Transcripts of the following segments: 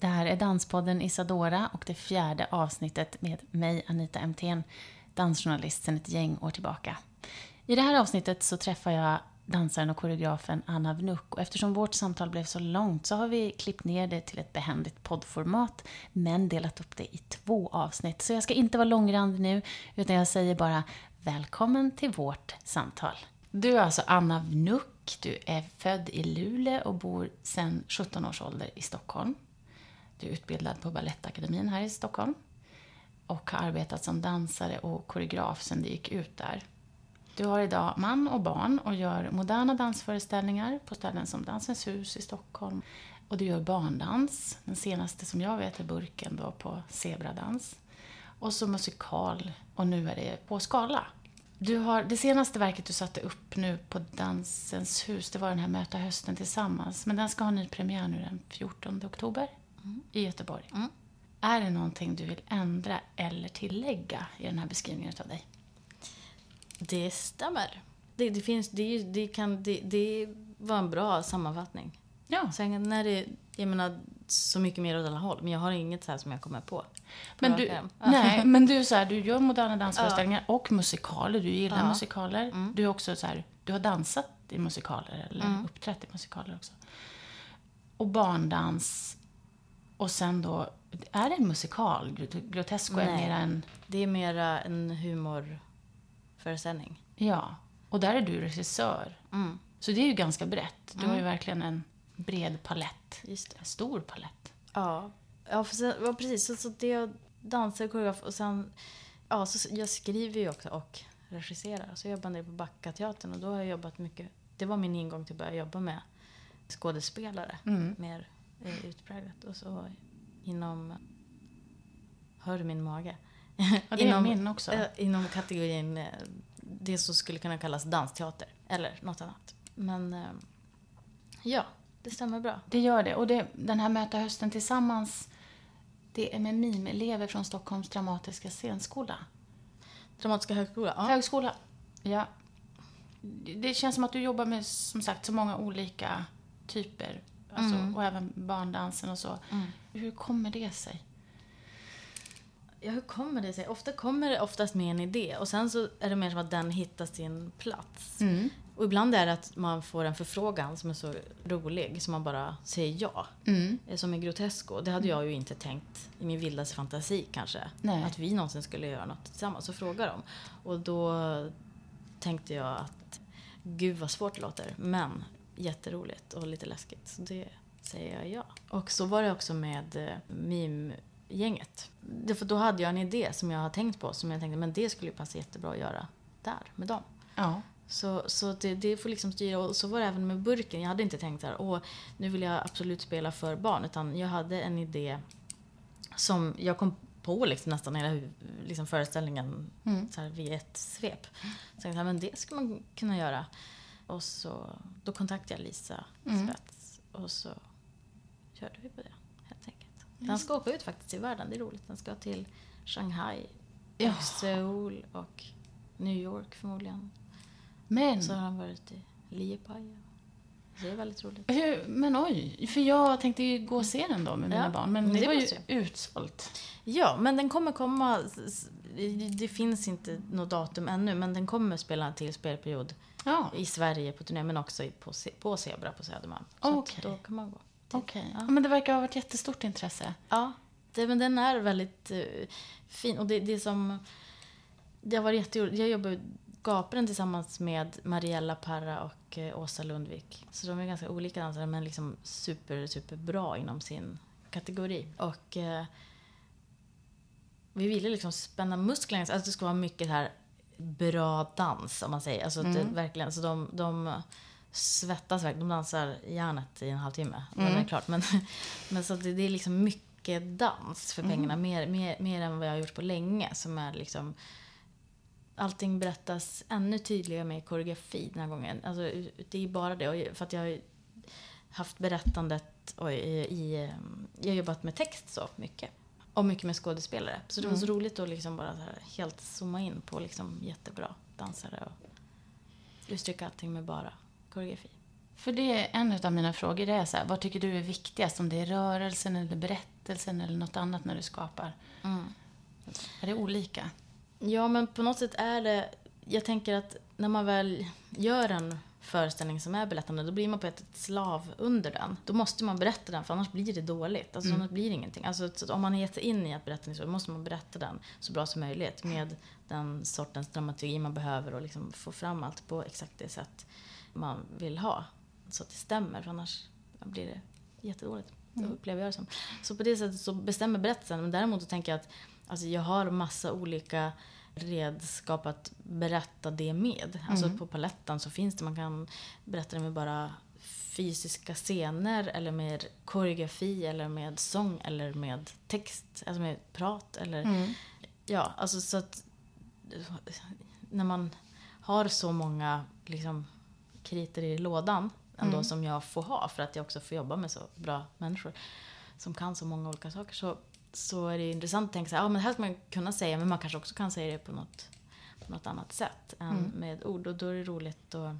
Det här är Danspodden Isadora och det fjärde avsnittet med mig, Anita MTN, dansjournalist sedan ett gäng år tillbaka. I det här avsnittet så träffar jag dansaren och koreografen Anna Vnuk och eftersom vårt samtal blev så långt så har vi klippt ner det till ett behändigt poddformat men delat upp det i två avsnitt. Så jag ska inte vara långrandig nu utan jag säger bara välkommen till vårt samtal. Du är alltså Anna Vnuk du är född i Luleå och bor sedan 17 års ålder i Stockholm. Du är utbildad på Balettakademin här i Stockholm och har arbetat som dansare och koreograf sedan du gick ut där. Du har idag man och barn och gör moderna dansföreställningar på ställen som Dansens hus i Stockholm. Och du gör barndans. Den senaste som jag vet är Burken då på Zebradans. Och så musikal och nu är det på Skala du har, det senaste verket du satte upp nu på Dansens hus, det var den här Möta hösten tillsammans. Men den ska ha ny premiär nu den 14 oktober mm. i Göteborg. Mm. Är det någonting du vill ändra eller tillägga i den här beskrivningen av dig? Det stämmer. Det, det finns, det, det, kan, det, det var en bra sammanfattning. Ja. Sen när det, jag menar, så mycket mer åt alla håll. Men jag har inget så här som jag kommer på. Men du, nej, men du, så här, du gör moderna dansföreställningar ja. och musikaler. Du gillar ja. musikaler. Mm. Du, är också så här, du har dansat i musikaler eller mm. uppträtt i musikaler också. Och barndans. Och sen då, är det en musikal? Grotesco nej. är mer en... det är mera en humorföreställning. Ja, och där är du regissör. Mm. Så det är ju ganska brett. Du har ju mm. verkligen en bred palett. En stor palett. Ja, ja, sen, ja precis. Så, så det jag dansar och koreograf och sen, ja, så jag skriver ju också och regisserar. Så jag jobbar nere på Backateatern och då har jag jobbat mycket, det var min ingång till att börja jobba med skådespelare. Mm. Mer eh, utpräglat. Och så inom, hör du min mage? Ja, det inom, är min också. Eh, inom kategorin, eh, det som skulle kunna kallas dansteater. Eller något annat. Men, eh, ja. Det stämmer bra. Det gör det. Och det, den här Möta hösten tillsammans, det är med mimelever från Stockholms dramatiska scenskola. Dramatiska högskola? Ja. Högskola, ja. Det känns som att du jobbar med, som sagt, så många olika typer. Alltså, mm. Och även barndansen och så. Mm. Hur kommer det sig? Ja, hur kommer det sig? Ofta kommer det oftast med en idé och sen så är det mer som att den hittar sin plats. Mm. Och ibland är det att man får en förfrågan som är så rolig så man bara säger ja. Mm. Eh, som är Grotesco. Det hade jag ju inte tänkt i min vildaste fantasi kanske. Nej. Att vi någonsin skulle göra något tillsammans. Så frågar de. Och då tänkte jag att gud vad svårt det låter. Men jätteroligt och lite läskigt. Så det säger jag ja. Och så var det också med eh, meme-gänget. För då hade jag en idé som jag har tänkt på. Som jag tänkte, men det skulle ju passa jättebra att göra där med dem. Ja. Så, så det, det, får liksom styra. Och så var det även med burken. Jag hade inte tänkt att åh, nu vill jag absolut spela för barn. Utan jag hade en idé som jag kom på liksom nästan hela liksom föreställningen mm. så här, vid ett svep. Så jag tänkte, men det skulle man kunna göra. Och så, då kontaktade jag Lisa mm. Spets. Och så körde vi på det, helt enkelt. Den ska åka ut faktiskt i världen, det är roligt. Den ska till Shanghai, ja. och Seoul och New York förmodligen. Men... Så har han varit i Liepaja. Det är väldigt roligt. Hur, men oj, för jag tänkte ju gå och se den då med mina ja, barn. Men det, det var ju utsålt. Ja, men den kommer komma. Det finns inte något datum ännu, men den kommer spela en till spelperiod. Ja. I Sverige på turné, men också på, på Zebra på Södermalm. Så okay. då kan man gå. Okej. Okay. Ja. Men det verkar ha varit jättestort intresse. Ja, det, men den är väldigt uh, fin. Och det, det som... Det har varit jätteroligt. Jag jobbar skaparen tillsammans med Mariella Parra och eh, Åsa Lundvik. Så de är ganska olika dansare men liksom super, super bra inom sin kategori. Och eh, vi ville liksom spänna musklerna, alltså det ska vara mycket här bra dans om man säger. Alltså mm. det, verkligen, så de, de svettas verkligen. De dansar järnet i en halvtimme. Mm. Det är klart. Men, men så det, det, är liksom mycket dans för pengarna. Mm. Mer, mer, mer än vad jag har gjort på länge. Som är liksom allting berättas ännu tydligare med koreografi den här gången. Alltså, det är bara det. För att jag har haft berättandet och i, i, jag har jobbat med text så mycket. Och mycket med skådespelare. Så det var mm. så roligt att liksom bara helt zooma in på liksom jättebra dansare och uttrycka allting med bara koreografi. För det är en av mina frågor. Det är så här, vad tycker du är viktigast? Om det är rörelsen eller berättelsen eller något annat när du skapar? Mm. Är det olika? Ja, men på något sätt är det... Jag tänker att när man väl gör en föreställning som är berättande, då blir man på ett slav under den. Då måste man berätta den, för annars blir det dåligt. Alltså, mm. annars blir det ingenting. Alltså, om man ger sig in i att berätta en historia, måste man berätta den så bra som möjligt med den sortens dramaturgi man behöver och liksom få fram allt på exakt det sätt man vill ha. Så att det stämmer, för annars blir det jättedåligt. Mm. upplever jag det som. Så på det sättet så bestämmer berättelsen. Men däremot så tänker jag att alltså, jag har massa olika redskap att berätta det med. Alltså, mm. På paletten så finns det, man kan berätta det med bara fysiska scener eller med koreografi eller med sång eller med text, alltså med prat eller mm. ja, alltså så att när man har så många liksom kriter i lådan ändå mm. som jag får ha för att jag också får jobba med så bra människor som kan så många olika saker så så är det intressant att tänka så här, ja men det här ska man kunna säga, men man kanske också kan säga det på något, på något annat sätt än mm. med ord. Och då är det roligt och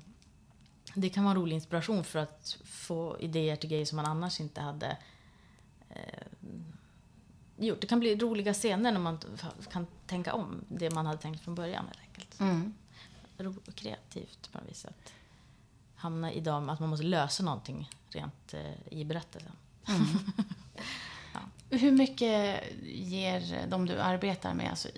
det kan vara rolig inspiration för att få idéer till grejer som man annars inte hade eh, gjort. Det kan bli roliga scener när man kan tänka om det man hade tänkt från början helt enkelt. Mm. Kreativt på något vis. Att hamna i dem, att man måste lösa någonting rent eh, i berättelsen. Mm. Hur mycket ger de du arbetar med, alltså,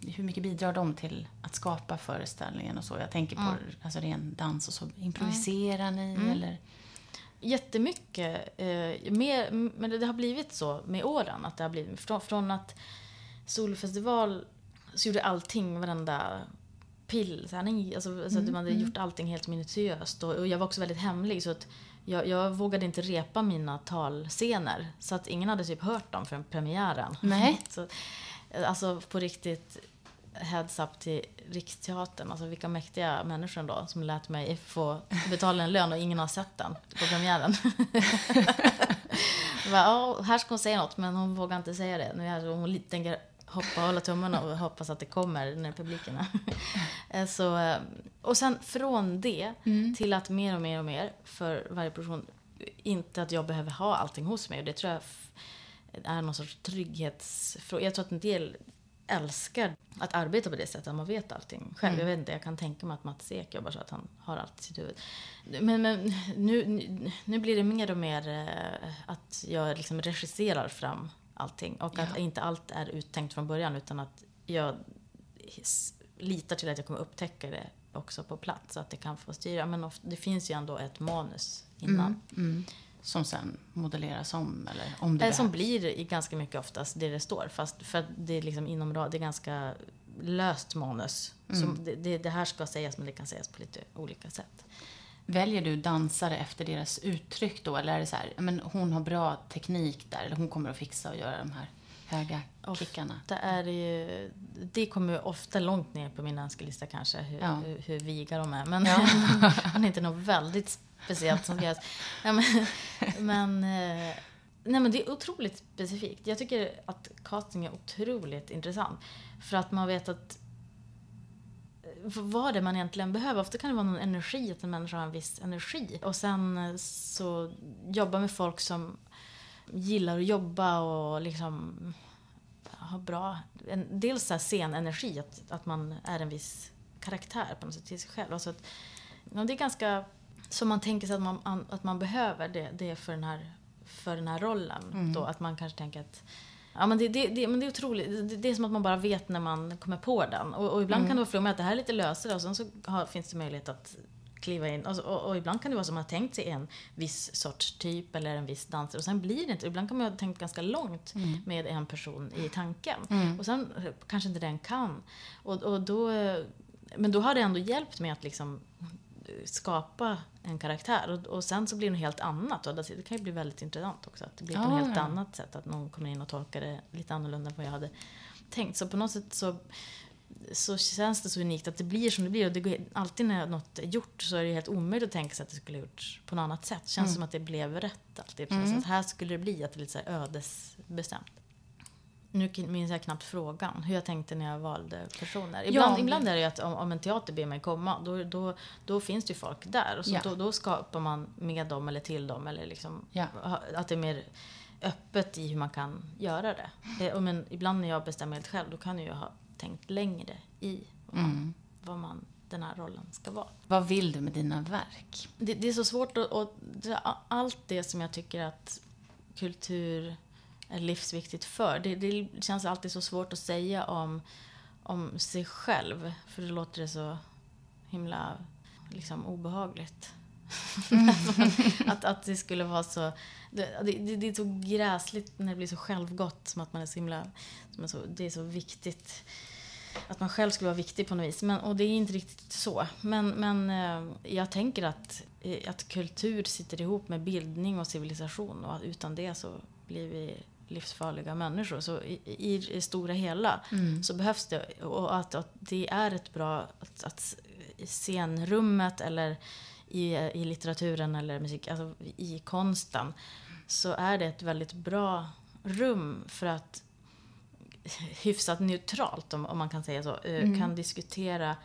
hur mycket bidrar de till att skapa föreställningen och så? Jag tänker på mm. alltså, ren dans och så. Improviserar ni mm. eller? Jättemycket. Eh, mer, men det har blivit så med åren. Att det har blivit, från, från att Solfestival så gjorde allting, varenda pill, så här, alltså, mm. så att man hade mm. gjort allting helt minutiöst. Och, och, jag var också väldigt hemlig så att jag, jag, vågade inte repa mina talscener. Så att ingen hade typ hört dem förrän premiären. Nej. så, alltså på riktigt, heads up till Riksteatern. Alltså vilka mäktiga människor då som lät mig få betala en lön och ingen har sett den på premiären. bara, här ska hon säga något men hon vågar inte säga det. Nu är hon tänker hoppa hålla tummarna och hoppas att det kommer när publiken. Eh, så, eh, och sen från det mm. till att mer och mer och mer för varje person, inte att jag behöver ha allting hos mig. Och det tror jag är någon sorts trygghetsfråga. Jag tror att en del älskar att arbeta på det sättet, att man vet allting själv. Mm. Jag vet inte, jag kan tänka mig att Mats Ek jobbar så att han har allt i sitt huvud. Men, men nu, nu blir det mer och mer eh, att jag liksom regisserar fram allting. Och ja. att inte allt är uttänkt från början utan att jag litar till att jag kommer upptäcka det också på plats. Så att det kan få styra. Men det finns ju ändå ett manus innan. Mm, mm. Som sen modelleras om eller om det Eller som blir ganska mycket oftast det det står. Fast för att det är liksom inom det är ganska löst manus. Mm. Det, det, det, här ska sägas men det kan sägas på lite olika sätt. Väljer du dansare efter deras uttryck då? Eller är det så här, men hon har bra teknik där, eller hon kommer att fixa och göra de här höga kickarna? Det, är ju, det kommer ju ofta långt ner på min önskelista kanske, hur, ja. hur, hur viga de är. Men ja. han är inte något väldigt speciellt som krävs. Ja, men, men, eh, nej, men det är otroligt specifikt. Jag tycker att casting är otroligt intressant. För att man vet att vad det man egentligen behöver. Ofta kan det vara någon energi, att en människa har en viss energi. Och sen eh, så jobba med folk som gillar att jobba och liksom ha bra, en, dels så här scenenergi, att, att man är en viss karaktär på något sätt till sig själv. Alltså att, det är ganska som man tänker sig att man, att man behöver det, det för, den här, för den här rollen. Mm. Då, att man kanske tänker att Ja, men det, det, det, men det är otroligt. Det, det, är som att man bara vet när man kommer på den. Och, och ibland mm. kan det vara fråga att det här är lite lösare och sen så har, finns det möjlighet att kliva in. Och, och, och, ibland kan det vara som att man har tänkt sig en viss sorts typ eller en viss dansare och sen blir det inte. Ibland kan man ha tänkt ganska långt mm. med en person i tanken. Mm. Och sen kanske inte den kan. Och, och då, men då har det ändå hjälpt mig att liksom skapa en karaktär. Och, och sen så blir det något helt annat. Och det kan ju bli väldigt intressant också. Att det blir på Ja, ett helt annat sätt. Att någon kommer in och tolkar det lite annorlunda än vad jag hade tänkt. Så på något sätt så, så känns det så unikt att det blir som det blir. Och det går, alltid när något är gjort så är det helt omöjligt att tänka sig att det skulle ha gjorts på något annat sätt. Det känns som att det blev rätt alltid. Så att här skulle det bli, att det är lite så ödesbestämt. Nu minns jag knappt frågan, hur jag tänkte när jag valde personer. Ibland, Ja, ibland är det ju att om, om en teater ber mig komma, då, då, då finns det ju folk där. Och så Ja. då, då skapar man med dem eller till dem. Eller liksom, Ja. Att det är mer öppet i hur man kan göra det. Eh, Men ibland när jag bestämmer helt själv, då kan jag ha tänkt längre i vad, man, Mm. vad man, den här rollen ska vara. Vad vill du med dina verk? Det, det är så svårt att... Allt det som jag tycker att kultur livsviktigt för. Det, det känns alltid så svårt att säga om, om sig själv. För det låter det så himla liksom, obehagligt. att, att det skulle vara så... Det, det, det är så gräsligt när det blir så självgott. Som att man är så himla... Som är så, det är så viktigt. Att man själv skulle vara viktig på något vis. Men, och det är inte riktigt så. Men, men eh, jag tänker att, eh, att kultur sitter ihop med bildning och civilisation. Och utan det så blir vi livsfarliga människor. Så i, det stora hela så behövs det. Och att, att det är ett bra... Att, att i scenrummet eller i, i litteraturen eller musik, alltså i konsten. Så är det ett väldigt bra rum för att hyfsat neutralt, om, om man kan säga så, eh, kan diskutera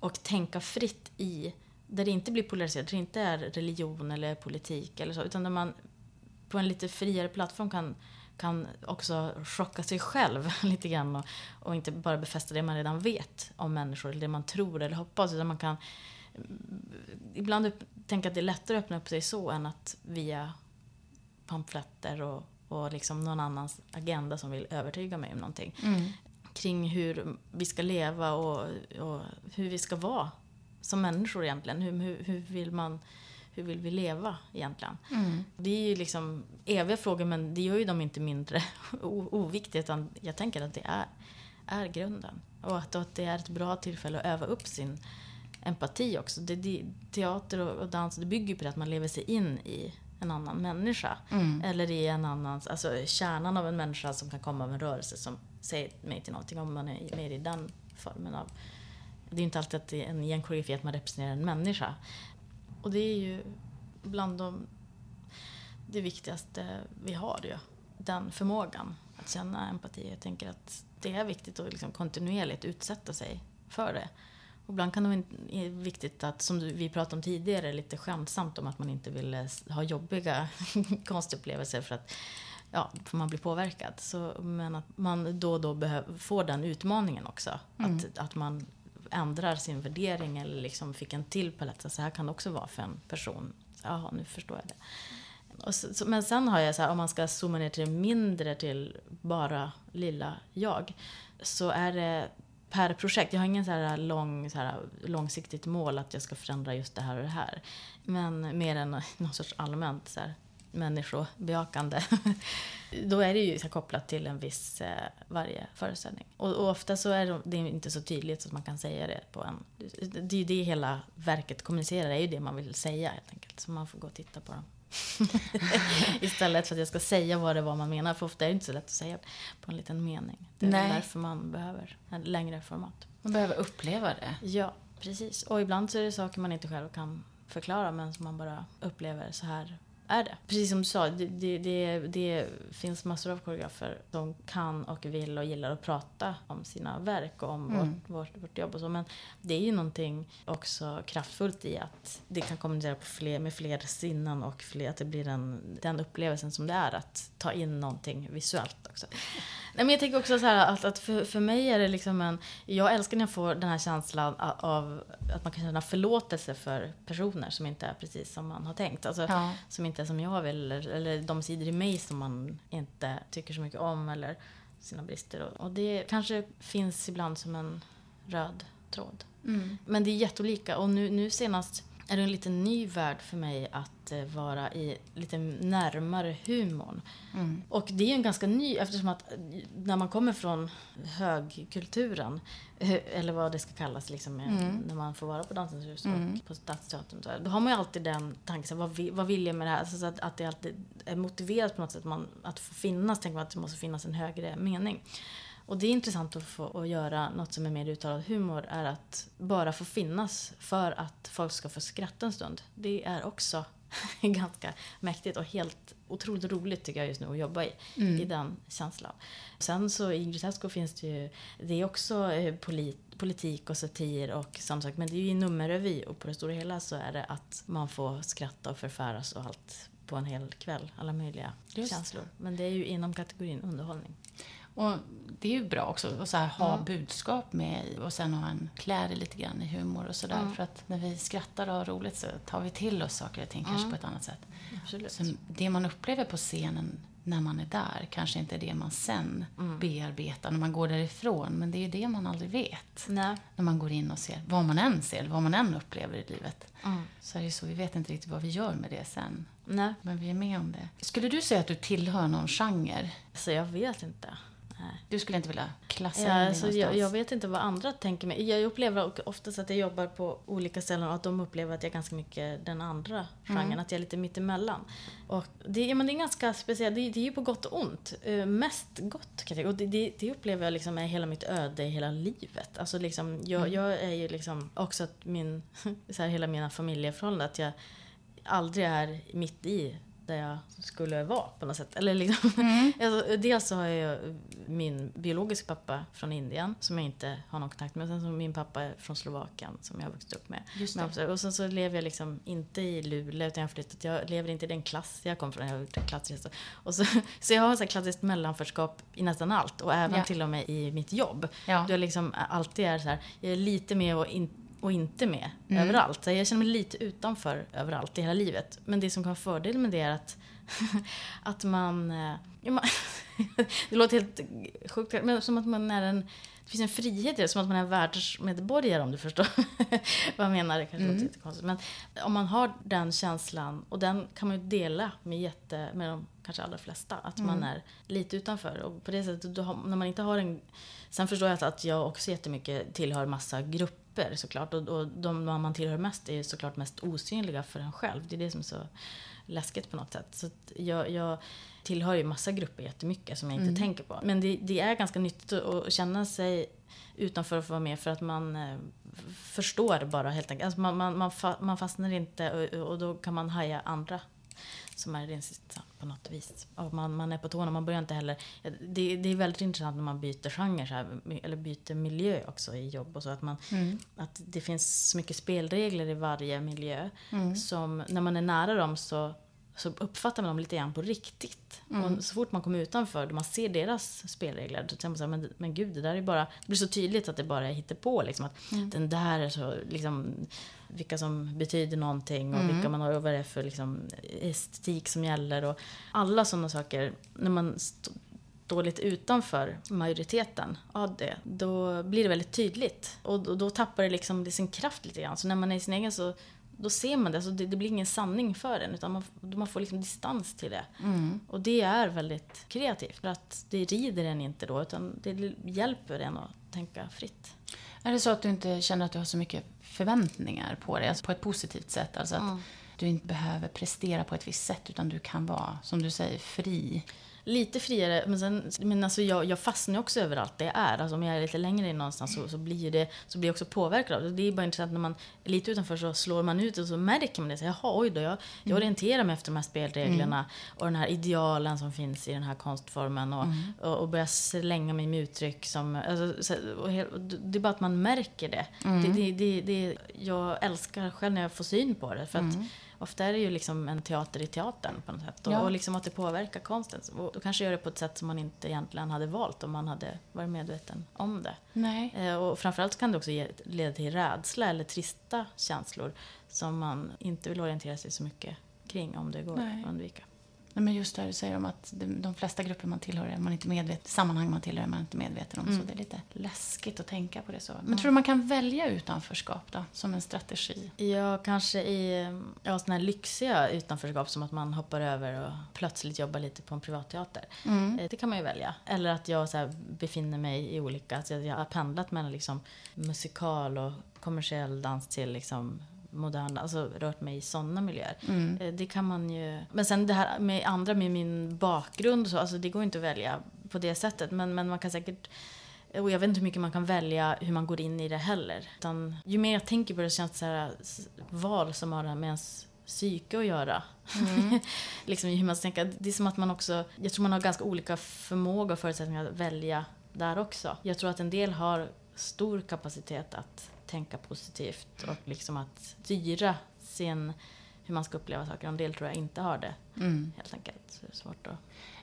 och tänka fritt i, där det inte blir polariserat, där det inte är religion eller politik eller så, utan där man på en lite friare plattform kan, kan också chocka sig själv lite grann och, och inte bara befästa det man redan vet om människor, eller det man tror eller hoppas, utan man kan mm, ibland upp, tänka att det är lättare att öppna upp sig så än att via pamfletter och, och liksom någon annans agenda som vill övertyga mig om någonting. Kring hur vi ska leva och, och hur vi ska vara som människor egentligen. Hur, hur, hur, vill man, hur vill vi leva egentligen? Det är ju liksom eviga frågor men det gör ju dem inte mindre oviktiga utan jag tänker att det är, är grunden. Och att, att det är ett bra tillfälle att öva upp sin empati också. Det, det, teater och, och dans det bygger på det att man lever sig in i en annan människa. Eller i en annans, alltså kärnan av en människa som kan komma av en rörelse som säger mig till någonting om man är mer i den formen av... Det är ju inte alltid att en, i en koreografi att man representerar en människa. Och det är ju bland de, det viktigaste vi har ju. Den förmågan att känna empati. Jag tänker att det är viktigt att liksom kontinuerligt utsätta sig för det. Och ibland kan det vara viktigt att, som vi pratade om tidigare, lite skämtsamt om att man inte vill eh, ha jobbiga konstupplevelser för att ja, för man blir påverkad. Så, men att man då och då behöver, får den utmaningen också. Att, att man ändrar sin värdering eller liksom fick en till palett. Så här kan det också vara för en person. Jaha, nu förstår jag det. Och så, så, men sen har jag så här, om man ska zooma ner till det mindre, till bara lilla jag. Så är det per projekt. Jag har ingen så här lång, så här långsiktigt mål att jag ska förändra just det här och det här. Men mer än någon sorts allmänt så här, människobejakande. Då är det ju kopplat till en viss eh, varje föreställning. Och, och ofta så är det, inte så tydligt så att man kan säga det på en... Det är ju det hela verket kommunicerar, det är ju det man vill säga helt enkelt. Så man får gå och titta på dem. Istället för att jag ska säga vad det var man menar. För ofta är det inte så lätt att säga på en liten mening. Det är Nej. därför man behöver längre format. Man behöver uppleva det. Ja, precis. Och ibland så är det saker man inte själv kan förklara men som man bara upplever så här är det. Precis som du sa, det, det, det, det finns massor av koreografer som kan och vill och gillar att prata om sina verk och om vårt, vårt, vårt jobb och så. Men det är ju någonting också kraftfullt i att det kan kommunicera på fler, med fler sinnen och fler, att det blir en, den upplevelsen som det är att ta in någonting visuellt också. Nej, men jag tänker också så här att, att för, för mig är det liksom en... Jag älskar när jag får den här känslan av att man kan känna förlåtelse för personer som inte är precis som man har tänkt. Alltså, Ja. Som inte är som jag vill, eller, eller de sidor i mig som man inte tycker så mycket om, eller sina brister. Och, och det kanske finns ibland som en röd tråd. Men det är jätteolika. Och nu, nu senast är det en lite ny värld för mig att eh, vara i lite närmare humorn. Mm. Och det är ju en ganska ny, eftersom att eh, när man kommer från högkulturen, eh, eller vad det ska kallas, liksom, eh, när man får vara på Dansens hus och på Stadsteatern, då har man ju alltid den tanken, vad, vi, vad vill jag med det här? Alltså, så att, att det alltid är motiverat på något sätt, man, att få finnas, tänker man att det måste finnas en högre mening. Och det är intressant att få att göra något som är mer uttalad humor, är att bara få finnas för att folk ska få skratta en stund. Det är också ganska mäktigt och helt otroligt roligt tycker jag just nu att jobba i, i den känslan. Sen så i Grotesco finns det ju, det är också eh, polit, politik och satir och sånt sak, men det är ju i nummerrevy och på det stora hela så är det att man får skratta och förfäras och allt på en hel kväll, alla möjliga Just. känslor. Men det är ju inom kategorin underhållning. Och det är ju bra också att så här, ha budskap med i och sen ha en klä det lite grann i humor och sådär. För att när vi skrattar och har roligt så tar vi till oss saker och ting kanske på ett annat sätt. Absolut. Så det man upplever på scenen när man är där kanske inte är det man sen bearbetar när man går därifrån. Men det är ju det man aldrig vet. Nej. När man går in och ser, vad man än ser, vad man än upplever i livet. Så är det så, vi vet inte riktigt vad vi gör med det sen. Nej. Men vi är med om det. Skulle du säga att du tillhör någon genre? Så jag vet inte. Du skulle inte vilja klassa in Ja, dig alltså, jag, jag vet inte vad andra tänker mig. Jag upplever oftast att jag jobbar på olika ställen och att de upplever att jag är ganska mycket den andra genren. Att jag är lite mittemellan. Och det, men det är ganska speciellt. Det, det är ju på gott och ont. Eh, mest gott kan jag. Och det, det, det upplever jag liksom är hela mitt öde i hela livet. Alltså liksom, jag, jag är ju liksom också att min, så här, hela mina familjeförhållanden, att jag aldrig är mitt i där jag skulle vara på något sätt. Eller liksom, alltså, dels så har jag min biologiska pappa från Indien som jag inte har någon kontakt med. Sen så min pappa är från Slovakien som jag har vuxit upp med. Också- Och sen så lever jag liksom inte i Luleå utan jag har flyttat. Jag lever inte i den klass jag kom från. Jag har gjort en klassresa. Och så, så jag har ett så här klassiskt mellanförskap i nästan allt. Och även Ja. till och med i mitt jobb. Ja. Då jag liksom alltid är så här, jag är lite med och, in, och inte med Mm. överallt. Så jag känner mig lite utanför överallt i hela livet. Men det som kan vara fördel med det är att, att man... eh, Ja, man det låter helt sjukt, men som att man är en... Det finns en frihet i det, som att man är en världsmedborgare om du förstår vad jag menar. Det kanske låter lite konstigt. Men om man har den känslan, och den kan man ju dela med, jätte, med de kanske allra flesta, att man är lite utanför. Och på det sättet, då när man inte har en... Sen förstår jag att jag också jättemycket tillhör massa grupper såklart. Och, och de man tillhör mest är såklart mest osynliga för en själv. Det är det som är så läskigt på något sätt. Så jag, jag tillhör ju massa grupper jättemycket som jag inte tänker på. Men det, det är ganska nyttigt att, känna sig utanför att få vara med för att man eh, förstår bara helt enkelt. Alltså man, man, man, fa, man fastnar inte och, och då kan man haja andra som är din sista på något vis. Och man, man är på tårna, man börjar inte heller... Det, det är väldigt intressant när man byter genre så här, eller byter miljö också i jobb och så. Att, man, att det finns så mycket spelregler i varje miljö som när man är nära dem så, så uppfattar man dem lite grann på riktigt. Och så fort man kommer utanför, då man ser deras spelregler, då tänker man så här, men, men gud, det där är bara... Det blir så tydligt att det bara är hittepå liksom. Att den där är så, liksom, vilka som betyder någonting och vilka man har och vad det är för liksom, estetik som gäller. Och alla sådana saker, när man st- står lite utanför majoriteten av det, då blir det väldigt tydligt. Och då, då tappar det liksom det sin kraft lite grann. Så när man är i sin egen så då ser man det, så det, det blir ingen sanning för en utan man, man får liksom distans till det. Och det är väldigt kreativt för att det rider en inte då utan det hjälper en att tänka fritt. Är det så att du inte känner att du har så mycket förväntningar på dig? Alltså på ett positivt sätt? Alltså att du inte behöver prestera på ett visst sätt utan du kan vara, som du säger, fri? Lite friare, men, sen, men alltså jag, jag fastnar också överallt det är. Alltså om jag är lite längre in någonstans så, så, blir det, så blir jag också påverkad av det. Det är bara intressant när man är lite utanför så slår man ut och så märker man det. Så, Jaha, oj då, jag, jag orienterar mig efter de här spelreglerna och den här idealen som finns i den här konstformen. Och, och, och börjar slänga mig med uttryck som... Alltså, så, och det är bara att man märker det. det, det, det, det jag älskar själv när jag får syn på det. För att, Ofta är det ju liksom en teater i teatern på något sätt. Och, Ja. och liksom att det påverkar konsten. Och då kanske gör det på ett sätt som man inte egentligen hade valt om man hade varit medveten om det. Nej. Eh, och framförallt kan det också ge, leda till rädsla eller trista känslor som man inte vill orientera sig så mycket kring om det går Nej. att undvika. Nej, men just det du säger om att de, flesta grupper man tillhör är man inte medveten, sammanhang man tillhör är man inte medveten om. Mm. Så det är lite läskigt att tänka på det så. Men tror du man kan välja utanförskap då, som en strategi? Ja, kanske i ja, såna här lyxiga utanförskap som att man hoppar över och plötsligt jobbar lite på en privatteater. Eh, Det kan man ju välja. Eller att jag så här, befinner mig i olika, alltså jag har pendlat mellan liksom musikal och kommersiell dans till liksom modern, alltså rört mig i sådana miljöer. Eh, Det kan man ju... Men sen det här med andra, med min bakgrund och så, alltså det går inte att välja på det sättet. Men, men man kan säkert... Och jag vet inte hur mycket man kan välja hur man går in i det heller. Utan, ju mer jag tänker på det så känns det så här, val som har med ens psyke att göra. liksom hur man tänka. Det är som att man också, jag tror man har ganska olika förmåga och förutsättningar att välja där också. Jag tror att en del har stor kapacitet att tänka positivt och liksom att styra sin, hur man ska uppleva saker. En del tror jag inte har det, helt enkelt. Så det är svårt att...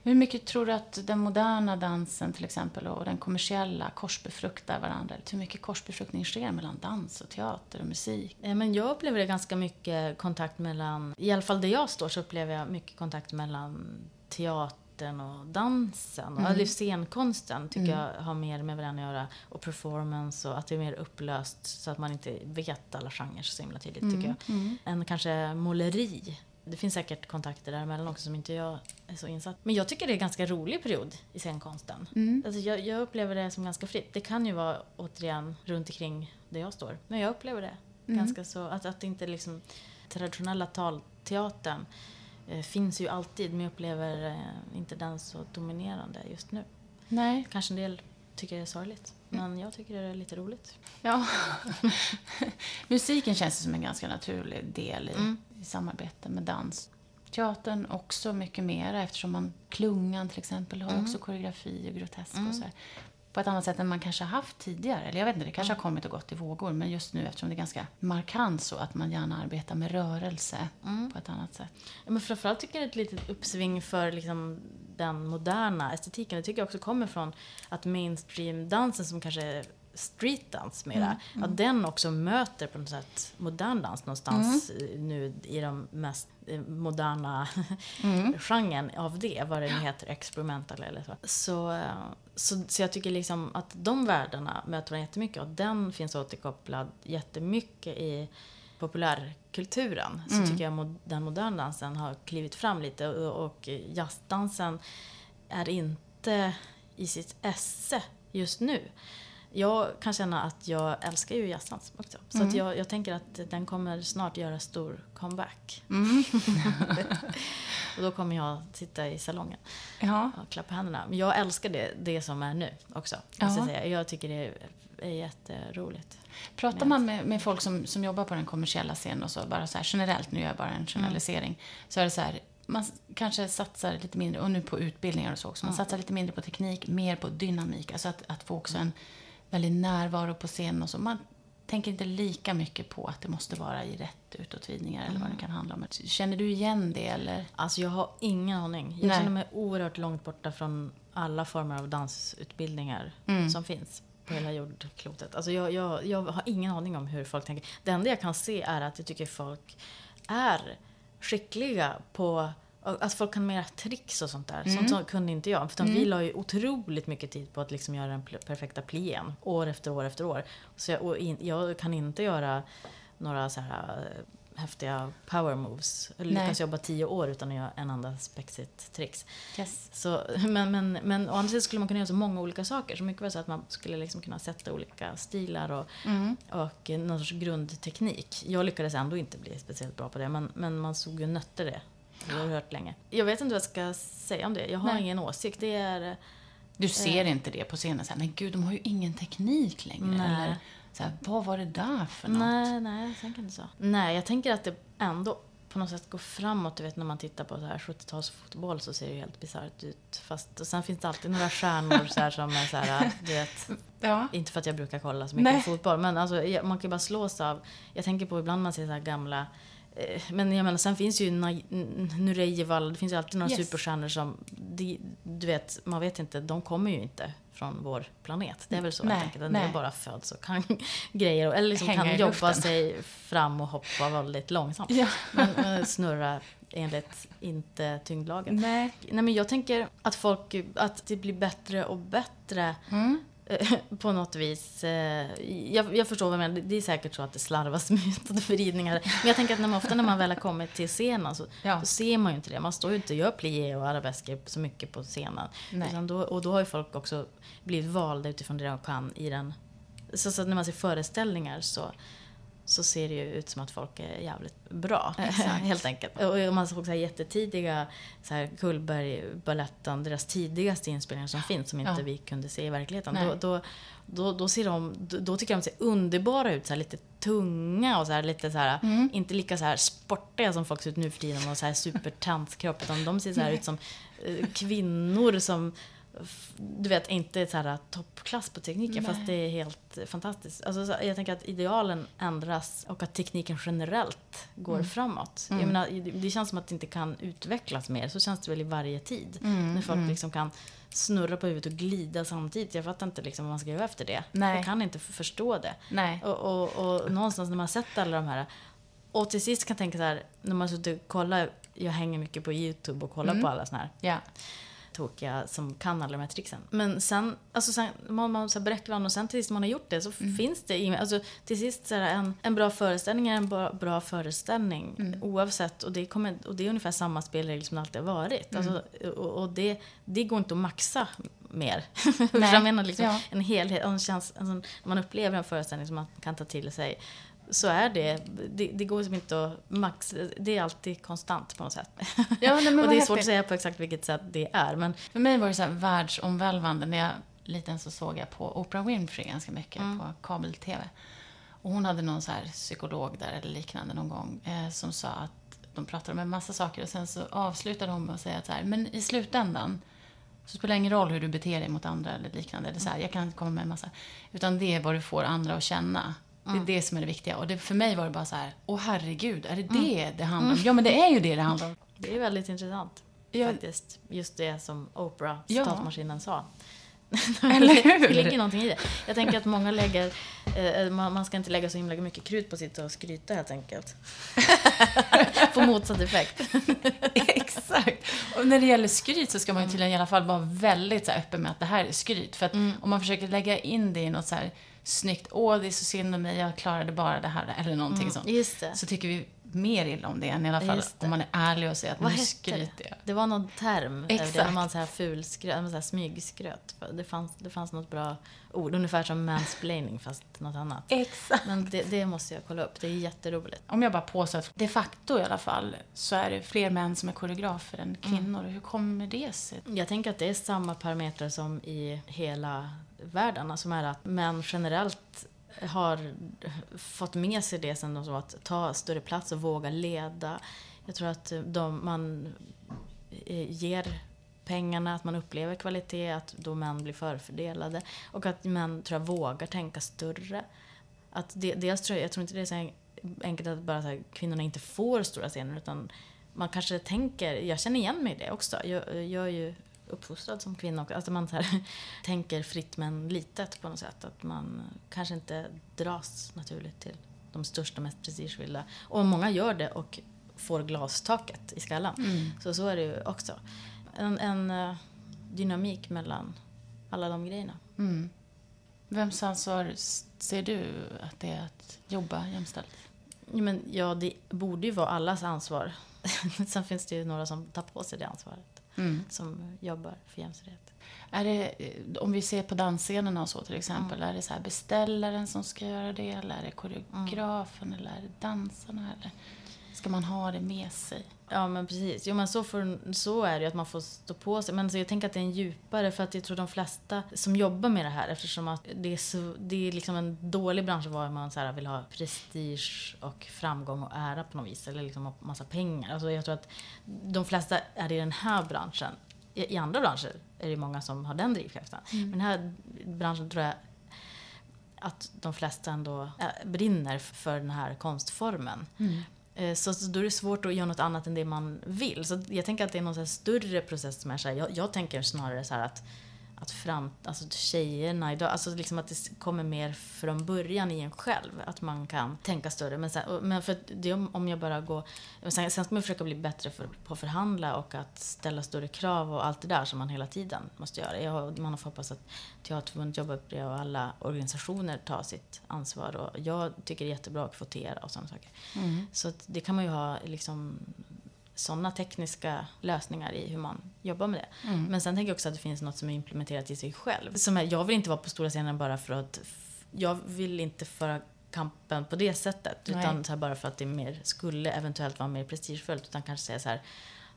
Hur mycket tror du att den moderna dansen till exempel och den kommersiella korsbefruktar varandra? Hur mycket korsbefruktning sker mellan dans och teater och musik? Eh, Men jag upplever det ganska mycket kontakt mellan, i alla fall där jag står så upplever jag mycket kontakt mellan teatern och dansen. Mm. Eller scenkonsten tycker jag har mer med varandra att göra. Och performance och att det är mer upplöst så att man inte vet alla genrer så himla tydligt Mm. tycker jag. Än kanske måleri. Det finns säkert kontakter däremellan också som inte jag är så insatt. Men jag tycker det är en ganska rolig period i scenkonsten. Mm. Alltså jag, jag upplever det som ganska fritt. Det kan ju vara återigen runt omkring där jag står. Men jag upplever det Mm. ganska så. Att, att inte liksom traditionella talteatern eh, finns ju alltid men jag upplever eh, inte den så dominerande just nu. Nej. Kanske en del tycker det är sorgligt. Men jag tycker det är lite roligt. Ja. Musiken känns som en ganska naturlig del i, Mm. i samarbete med dans. Teatern också mycket mera eftersom man, klungan till exempel, har också koreografi och grotesk och så här. På ett annat sätt än man kanske har haft tidigare. Eller jag vet inte, det kanske har kommit och gått i vågor. Men just nu eftersom det är ganska markant så att man gärna arbetar med rörelse på ett annat sätt. Ja, men framförallt tycker jag det är ett litet uppsving för liksom, den moderna estetiken. Det tycker jag också kommer från att mainstream-dansen som kanske är streetdans mera, att den också möter på något sätt modern dans någonstans eh, nu i de mest eh, moderna genren av det, vad det nu heter, experimental eller så. Så, eh, så. så jag tycker liksom att de världarna möter varandra jättemycket och den finns återkopplad jättemycket i populärkulturen så tycker jag mod- den moderna dansen har klivit fram lite och, och jazzdansen är inte i sitt esse just nu. Jag kan känna att jag älskar ju jazzdans också. Så att jag, jag tänker att den kommer snart göra stor comeback. och då kommer jag sitta i salongen Ja. och klappa händerna. Men jag älskar det, det som är nu också. Ja. Jag, säga. jag tycker det är, jätteroligt. Pratar man med, med folk som, som jobbar på den kommersiella scenen och så, bara så här generellt, nu gör jag bara en generalisering, så är det så här, man kanske satsar lite mindre, och nu på utbildningar och så också, man satsar lite mindre på teknik, mer på dynamik, alltså att, att få också en väldig närvaro på scenen och så. Man tänker inte lika mycket på att det måste vara i rätt utåtvidningar eller vad det kan handla om. Känner du igen det eller? Alltså jag har ingen aning. Jag Nej. känner mig oerhört långt borta från alla former av dansutbildningar Mm. som finns på hela jordklotet. Alltså jag, jag, jag har ingen aning om hur folk tänker. Det enda jag kan se är att jag tycker folk är skickliga på att folk kan mer tricks och sånt där. Mm. Sånt som kunde inte jag. För vi la ju otroligt mycket tid på att liksom göra den perfekta plién. År efter år efter år. Så jag, och in, jag kan inte göra några så här äh, häftiga power moves. Jag lyckas jobba tio år utan att göra en anda spexigt tricks. Yes. Så, men, men, men å andra sidan skulle man kunna göra så många olika saker. Så mycket var så att man skulle liksom kunna sätta olika stilar och, och eh, någon sorts grundteknik. Jag lyckades ändå inte bli speciellt bra på det, men, men man såg ju nötter det. Oerhört länge. Jag vet inte vad jag ska säga om det. Jag har Nej. ingen åsikt. Det är... eh, Du ser inte det på scenen så här, men gud, de har ju ingen teknik längre. Nej. Eller så här, vad var det där för något? Nej, nej, jag tänker inte så. Nej, jag tänker att det ändå på något sätt går framåt. Du vet när man tittar på så här 70-talsfotboll så ser det ju helt bisarrt ut. Fast och sen finns det alltid några stjärnor så här som är så här, du vet. Ja. Inte för att jag brukar kolla så mycket Nej. fotboll, men alltså, man kan ju bara slås av... Jag tänker på ibland man ser så här gamla eh, men jag menar, sen finns ju Nurejeval, det finns ju alltid några Yes. superstjärnor som, de, du vet, man vet inte, de kommer ju inte från vår planet. Det är väl så Nej, helt enkelt. Den nej. är bara föds och kan grejer, eller liksom Hänga kan jobba sig fram och hoppa väldigt långsamt. Ja. Men, men snurra enligt inte tyngdlagen. Nej. Nej men jag tänker att folk, att det blir bättre och bättre Mm. på något vis. eh, Jag, jag förstår vad du menar. Det är säkert så att det slarvas med vridningar. Men jag tänker att när man, ofta när man väl har kommit till scenen så, Ja. så ser man ju inte det. Man står ju inte och gör plié och arabesker så mycket på scenen. Då, och då har ju folk också blivit valda utifrån det de kan i den. Så, så att när man ser föreställningar så, så ser det ju ut som att folk är jävligt bra. Helt enkelt. Och man såg så här jättetidiga, så här Cullberg-baletten, deras tidigaste inspelningar som finns, som inte Ja. vi kunde se i verkligheten. Nej. Då, då, då, då, ser de, då, då tycker jag de ser underbara ut, så här lite tunga och så här, lite så här, Mm. inte lika så här sportiga som folk ser ut nu för tiden och så här supertantskropp, utan de ser så här ut som eh, kvinnor som du vet, inte så här toppklass på tekniken, Nej. fast det är helt fantastiskt. Alltså, så- jag tänker att idealen ändras och att tekniken generellt går Mm. framåt. Mm. Jag menar, det- känns som att det inte kan utvecklas mer. Så känns det väl i varje tid. Mm, När folk mm. liksom kan snurra på huvudet och glida samtidigt. Jag fattar inte liksom vad man ska göra efter det. Nej. Jag kan inte förstå det. Nej. Och, och, och någonstans när man har sett alla de här och till sist kan jag tänka så här, när man suttit och kollar, jag hänger mycket på YouTube och kollar Mm. på alla såna här Ja. Tokiga som kan alla de här tricksen. Men sen, alltså sen man, man så här varandra och sen till sist man har gjort det så finns det i alltså till sist så är det en, en bra föreställning är en bra, bra föreställning oavsett och det, kommer, och det är ungefär samma spelregel som det alltid har varit. Alltså, och och det, det går inte att maxa mer. Jag menar liksom Ja. en helhet, en chans, när man upplever en föreställning som man kan ta till sig så är det, det, det går liksom inte att max, det är alltid konstant på något sätt. Ja, nej, men och det är svårt att säga på exakt vilket sätt det är. Men För mig var det så här världsomvälvande. När jag liten så såg jag på Oprah Winfrey ganska mycket Mm. på kabel-tv. Och hon hade någon så här psykolog där eller liknande någon gång eh, som sa att de pratade om en massa saker och sen så avslutade hon med att säga att så här, men i slutändan så spelar det ingen roll hur du beter dig mot andra eller liknande. Eller så här, jag kan komma med en massa. Utan det är vad du får andra att känna. Det är det som är det viktiga. Och det, för mig var det bara så här, åh herregud, är det det det handlar om? Ja, men det är ju det det handlar om. Det är väldigt intressant Ja. faktiskt. Just det som Oprah, Ja. citatmaskinen, sa. Eller hur? Det ligger någonting i det. Jag tänker att många lägger, eh, man, man ska inte lägga så himla mycket krut på att sitta och skryta helt enkelt. Få motsatt effekt. Exakt. Och när det gäller skryt så ska man ju tydligen i alla fall vara väldigt så här öppen med att det här är skryt. För att om man försöker lägga in det i något så här snyggt, åh det är så synd om mig, jag klarade bara det här, eller någonting sånt. Just det. Så tycker vi mer illa om det än i alla fall om man är ärlig och säger att Vad nu skryter det? jag. Det var någon term. Det, när man så här fulskröt, så här smygskröt. Det fanns, det fanns något bra ord, ungefär som mansplaining fast något annat. Exakt. Men det, det måste jag kolla upp, det är jätteroligt. Om jag bara påstår att de facto i alla fall så är det fler män som är koreografer än kvinnor. Hur kommer det sig? Jag tänker att det är samma parametrar som i hela världen. Alltså som är att män generellt har fått med sig det sen de som att ta större plats och våga leda. Jag tror att de, man eh, ger pengarna, att man upplever kvalitet, att då män blir förfördelade. Och att män, tror jag, vågar tänka större. Att det, dels tror jag, jag tror inte det är så enkelt att bara så här, kvinnorna inte får stora scener, utan man kanske tänker, jag känner igen mig i det också. Jag, jag är ju uppfostrad som kvinna också. Alltså man så här, tänker fritt men litet på något sätt. Att man kanske inte dras naturligt till de största, mest prestigefyllda. Och många gör det och får glastaket i skallen. Så så är det ju också. En, en eh, dynamik mellan alla de grejerna. Mm. Vems ansvar ser du att det är att jobba jämställt? Ja, men, ja, det borde ju vara allas ansvar. Sen finns det ju några som tar på sig det ansvaret. Mm. Som jobbar för jämställdhet. Är det, eh, om vi ser på dansscenerna och så till exempel, är det så beställaren som ska göra det? Eller är det koreografen? Eller är det dansarna? Eller ska man ha det med sig? Ja men precis. Jo men så, får, så är det ju att man får stå på sig. Men så jag tänker att det är en djupare för att jag tror de flesta som jobbar med det här eftersom att det är, så, det är liksom en dålig bransch var man så här vill ha prestige och framgång och ära på något vis. Eller liksom massa pengar. Alltså jag tror att de flesta är i den här branschen. I, i andra branscher är det många som har den drivkraften. Men den här branschen tror jag att de flesta ändå äh, brinner för den här konstformen. Eh, Eh, så, då är det svårt att göra något annat än det man vill. Så jag tänker att det är någon så här större process som är så här, jag, jag tänker snarare så här att att fram, alltså tjejerna idag, alltså liksom att det kommer mer från början i en själv. Att man kan tänka större. Men, sen, men för det om, om jag bara går... Sen, sen ska man försöka bli bättre för, på att förhandla och att ställa större krav och allt det där som man hela tiden måste göra. Jag, man har hoppas att Teaterförbundet jobbar upp det och alla organisationer tar sitt ansvar. Och jag tycker det är jättebra att kvotera och sådana saker. Så att det kan man ju ha liksom sådana tekniska lösningar i hur man jobbar med det. Men sen tänker jag också att det finns något som är implementerat i sig själv. Som är, jag vill inte vara på stora scenen bara för att... Jag vill inte föra kampen på det sättet. Nej. Utan så bara för att det mer, skulle eventuellt vara mer prestigefullt. Utan kanske säga så här,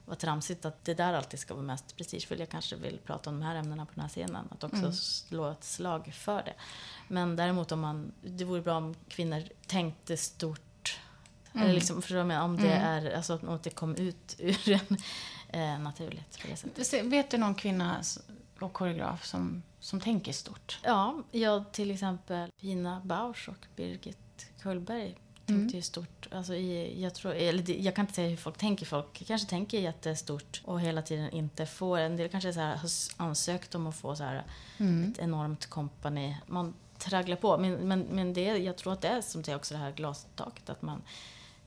vad tramsigt att det där alltid ska vara mest prestigefullt. Jag kanske vill prata om de här ämnena på den här scenen. Att också slå ett slag för det. Men däremot om man, det vore bra om kvinnor tänkte stort eller liksom, förstår du vad jag menar? Om det är, alltså att det kom ut ur en eh, naturligt på det sättet. Vet du någon kvinna och koreograf som, som tänker stort? Ja, jag till exempel Pina Bausch och Birgit Kullberg Mm. tänkte ju stort. Alltså i, jag, tror, eller jag kan inte säga hur folk tänker. Folk kanske tänker jättestort och hela tiden inte får. En del kanske så här, har ansökt om att få så här, Mm. ett enormt kompani. Man tragglar på. Men, men, men det, jag tror att det är som det är också det här glastaket. Att man,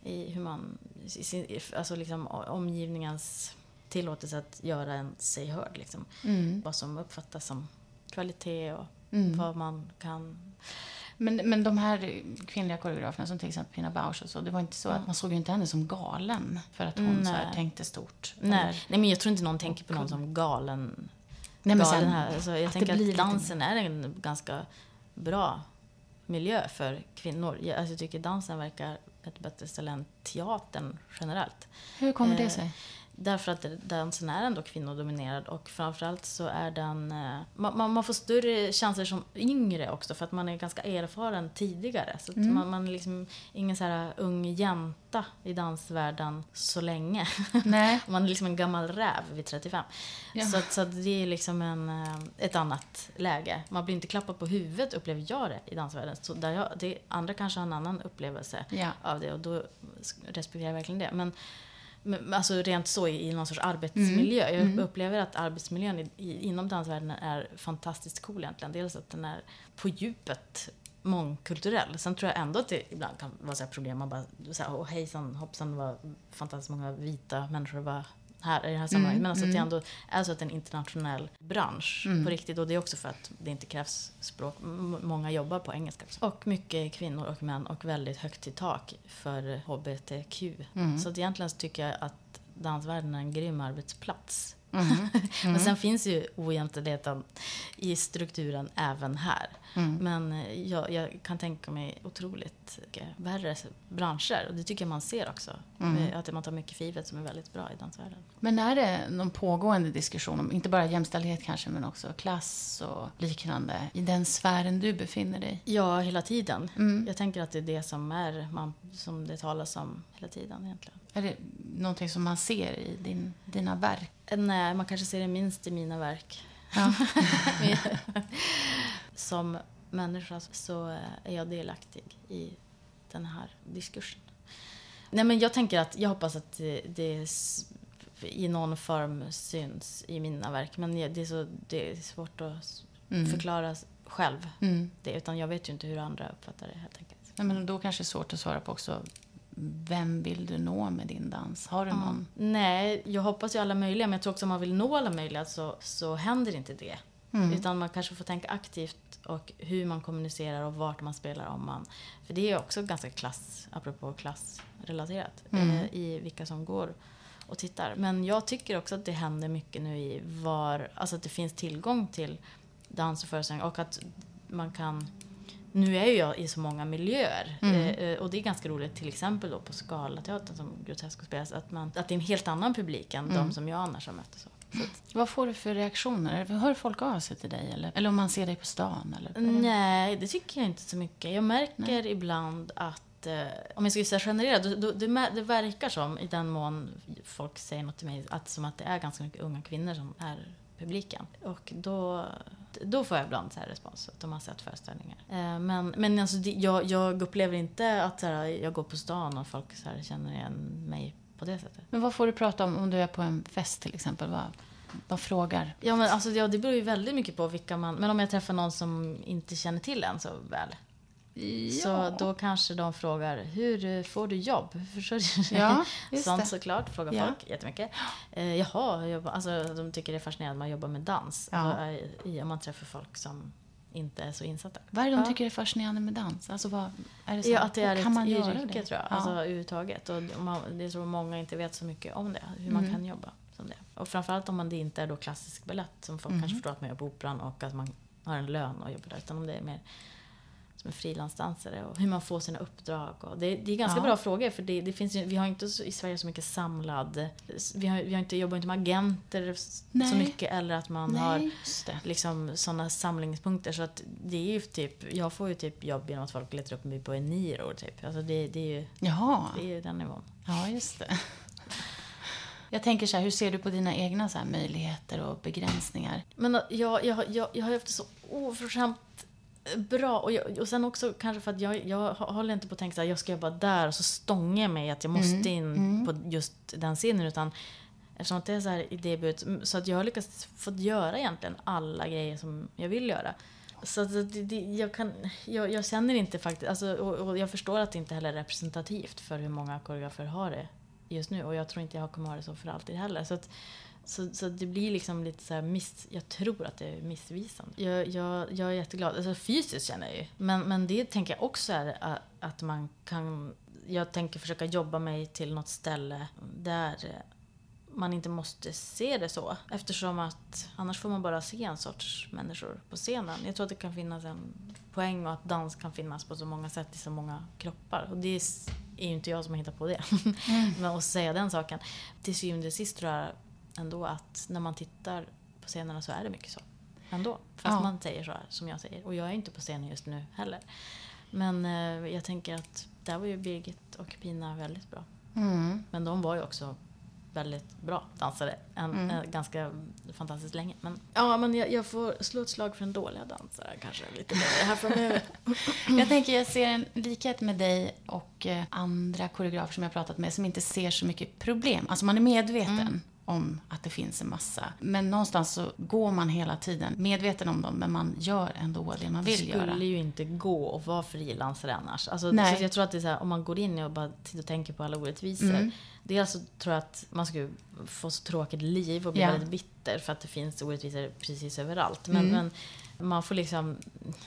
i hur man, i sin, alltså liksom omgivningens tillåtelse att göra en sig hörd. Liksom. Mm. Vad som uppfattas som kvalitet och Mm. vad man kan... Men, men de här kvinnliga koreograferna som till exempel Pina Bausch och så, det var inte så att man såg ju inte henne som galen för att hon så tänkte stort. Nej, Eller- nej, men jag tror inte någon tänker på någon som galen. Nej, men galen sen, här. Alltså, jag att tänker att lite- dansen är en ganska bra miljö för kvinnor. Jag, alltså, jag tycker dansen verkar ett bättre ställe än teatern generellt. hur kommer det eh, sig? Därför att dansen är ändå kvinnodominerad och framförallt så är den... eh, Man, man, får större chanser som yngre också för att man är ganska erfaren tidigare. Så Mm. man, man är liksom ingen så här ung jänta i dansvärlden så länge. Nej. Man är liksom en gammal räv vid 35. Ja. Så, så det är liksom en, eh, ett annat läge. Man blir inte klappad på huvudet upplever jag det i dansvärlden. Så där jag, det, andra kanske har en annan upplevelse Ja. av det och då respekterar jag verkligen det. Men alltså rent så i, någon sorts arbetsmiljö. Mm. Jag upplever att arbetsmiljön i, i, inom dansvärlden är fantastiskt cool egentligen. Dels att den är på djupet mångkulturell. Sen tror jag ändå att det ibland kan vara så här problem. Man bara, så här, åh hejsan hoppsan, var fantastiskt många vita människor bara här i det här sammanhanget. Men alltså att det ändå är så att det är en internationell bransch på riktigt. Och det är också för att det inte krävs språk. Många jobbar på engelska också. Och mycket kvinnor och män och väldigt högt i tak för HBTQ. Så att egentligen så tycker jag att dansvärlden är en grym arbetsplats. Mm. Men sen finns ju ojämställdheten i strukturen även här. Mm. Men eh, jag, jag kan tänka mig otroligt värre branscher. Och det tycker jag man ser också. Mm. Att man tar mycket för givet som är väldigt bra i dansvärlden. Men är det någon pågående diskussion om, inte bara jämställdhet kanske, men också klass och liknande i den sfären du befinner dig? Ja, hela tiden. Mm. Jag tänker att det är det som, är, man, som det talas om hela tiden egentligen. Är det någonting som man ser i din, dina verk? Eh, Nej, man kanske ser det minst i mina verk. Ja. som människa så eh, är jag delaktig i den här diskursen. Nej, men jag tänker att jag hoppas att det, det i någon form syns i mina verk. Men det är, så, det är svårt att Mm. förklara själv Mm. det. Utan jag vet ju inte hur andra uppfattar det helt enkelt. Nej, men då kanske det är svårt att svara på också. Vem vill du nå med din dans? Har du någon? Nej, jag hoppas ju alla möjliga. Men jag tror också om man vill nå alla möjliga så, så händer inte det. Mm. Utan man kanske får tänka aktivt och hur man kommunicerar och vart man spelar om man... För det är också ganska klass, apropå klassrelaterat, Mm. eh, i vilka som går och tittar. Men jag tycker också att det händer mycket nu i var... Alltså att det finns tillgång till dans och föreställningar och att man kan... Nu är ju jag i så många miljöer Mm. eh, eh, och det är ganska roligt till exempel då på Scalateatern som Grotesco spelas att, man, att det är en helt annan publik än Mm. de som jag annars har mött. Och så. Vad får du för reaktioner? Hör folk av sig till dig? Eller, eller om man ser dig på stan? Eller? Nej, det tycker jag inte så mycket. Jag märker ibland att, eh, om jag ska säga generellt, då, då, det, det verkar som, i den mån folk säger något till mig, att, som att det är ganska mycket unga kvinnor som är publiken. Och då då får jag ibland så här respons, att de har sett föreställningar. Eh, men men alltså, det, jag, jag upplever inte att så här, jag går på stan och folk så här, känner igen mig på det sättet. Men vad får du prata om om du är på en fest till exempel? Vad, vad frågar? Ja, men alltså, ja, det beror ju väldigt mycket på vilka man... Men om jag träffar någon som inte känner till en så väl. Så då kanske de frågar, hur får du jobb? Hur försörjer du dig? Ja, Sånt det. såklart, frågar Ja. folk jättemycket. Eh, jaha, jag alltså, de tycker det är fascinerande att man jobbar med dans. Ja. Eh, i- om man träffar folk som inte är så insatta. Vad är det de Ja. tycker är fascinerande med dans? Alltså vad, är det så Ja, att det är kan ett man göra yrke det? tror jag. Ja. Alltså överhuvudtaget. Och man, det är så många inte vet så mycket om det. Hur man Mm. kan jobba som det. Och framförallt om man det inte är då klassisk ballett som folk Mm. kanske förstår att man gör på Operan och att man har en lön och jobbar där. Utan om det är mer som en frilansdansare och hur man får sina uppdrag. Och det, det är ganska Ja. bra frågor för det, det finns ju, vi har inte så, i Sverige så mycket samlad... Vi, har, vi har inte, jobbar inte med agenter s- så Nej. mycket eller att man har Nej, det. liksom sådana samlingspunkter. Så att det är ju typ, jag får ju typ jobb genom att folk letar upp mig på Eniro typ. Alltså det, det, är ju, Jaha. det är ju den nivån. Ja, just det. Jag tänker så här, hur ser du på dina egna så möjligheter och begränsningar? Men jag, jag, jag, jag har haft det så oförskämt bra. Och, jag, och sen också kanske för att jag, jag håller inte på att tänka här, jag ska jobba där och så stångar jag mig att jag måste in på just den scenen. Utan eftersom att det är så här idéburet, så att jag har lyckats fått göra egentligen alla grejer som jag vill göra. Så att det, det, jag, kan, jag, jag känner inte faktiskt, alltså, och, och jag förstår att det inte heller är representativt för hur många koreografer har det just nu. Och jag tror inte jag kommer ha det så för alltid heller. Så att, så, så det blir liksom lite så här miss... Jag tror att det är missvisande. Jag, jag, jag är jätteglad. Alltså fysiskt känner jag ju. Men, men det tänker jag också är a- att man kan... Jag tänker försöka jobba mig till något ställe där man inte måste se det så. Eftersom att annars får man bara se en sorts människor på scenen. Jag tror att det kan finnas en poäng och att dans kan finnas på så många sätt i så många kroppar. Och det är ju inte jag som har hittat på det. Men att säga den saken. Till syvende och sist tror jag ändå att när man tittar på scenerna så är det mycket så. Ändå. Fast Ja. man säger så här som jag säger. Och jag är inte på scenen just nu heller. Men eh, jag tänker att där var ju Birgit och Pina väldigt bra. Mm. Men de var ju också väldigt bra dansare. En, Mm. eh, ganska fantastiskt länge. Men, ja, men jag, jag får slå ett slag för en dåliga dansare kanske lite mer här framöver. Jag tänker, jag ser en likhet med dig och eh, andra koreografer som jag har pratat med som inte ser så mycket problem. Alltså man är medveten Mm. Om att det finns en massa. Men någonstans så går man hela tiden medveten om dem, men man gör ändå det man Det vill skulle göra. ju inte gå att vara frilansare annars. Alltså, Nej. så jag tror att det är så här, om man går in och bara tittar och tänker på alla orättvisor. Mm. Dels så tror jag att man skulle få så tråkigt liv och bli Ja. väldigt bitter för att det finns orättvisor precis överallt. Men, Mm. men man får liksom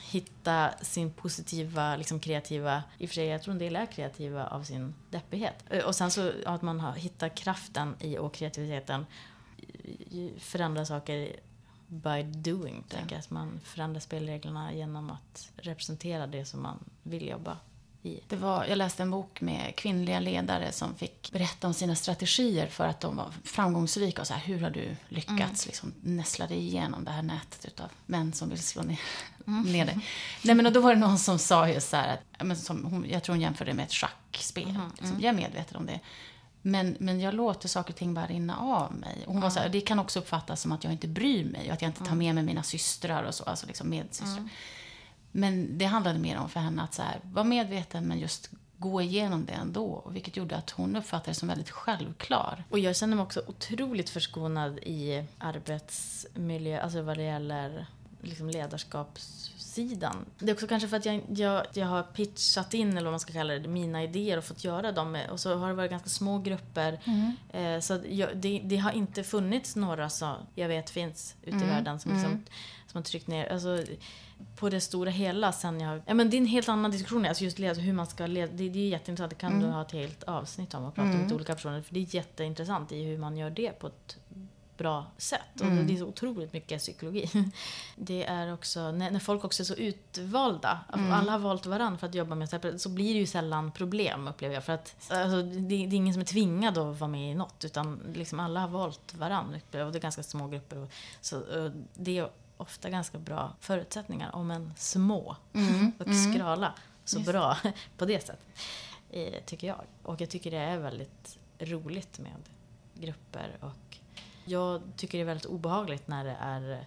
hitta sin positiva, liksom kreativa, i och för sig jag tror en del är kreativa av sin deppighet. Eh, Och sen så att man hittar kraften i och kreativiteten förändra saker by doing, tänker jag. Att man förändrar spelreglerna genom att representera det som man vill jobba i. Det var, jag läste en bok med kvinnliga ledare som fick berätta om sina strategier för att de var framgångsrika. Och så här, hur har du lyckats liksom, näsla dig igenom det här nätet utav män som vill slå ner, ner dig? Nej, men och då var det någon som sa just så här, att, men som, hon, jag tror hon jämförde det med ett schackspel. Liksom. Jag är medveten om det. Men, men jag låter saker och ting bara rinna av mig. Och hon var så här, det kan också uppfattas som att jag inte bryr mig och att jag inte tar med mig mina systrar och så, alltså liksom medsystrar. Men det handlade mer om för henne att så här, vara medveten men just gå igenom det ändå. Vilket gjorde att hon uppfattade det som väldigt självklar. Och jag känner mig också otroligt förskonad i arbetsmiljö, alltså vad det gäller liksom ledarskapssidan. Det är också kanske för att jag, jag, jag har pitchat in, eller vad man ska kalla det, mina idéer och fått göra dem. Och så har det varit ganska små grupper. Eh, så jag, det, det har inte funnits några som jag vet finns ute i världen som, liksom, som har tryckt ner. Alltså, på det stora hela sen jag... Ja, men det är en helt annan diskussion. Alltså just hur man ska leda. Det, det är jätteintressant. Det kan du ha ett helt avsnitt om och prata med olika personer. För det är jätteintressant i hur man gör det på ett bra sätt. Och det är så otroligt mycket psykologi. Det är också, när, när folk också är så utvalda, alla har valt varandra för att jobba med så, så blir det ju sällan problem upplever jag. För att alltså, det, det är ingen som är tvingad att vara med i något utan liksom alla har valt varandra. Och det är ganska små grupper. Och, så, och det är ofta ganska bra förutsättningar om en små och skrala så bra på det sättet. Eh, tycker jag. Och jag tycker det är väldigt roligt med grupper och jag tycker det är väldigt obehagligt när det är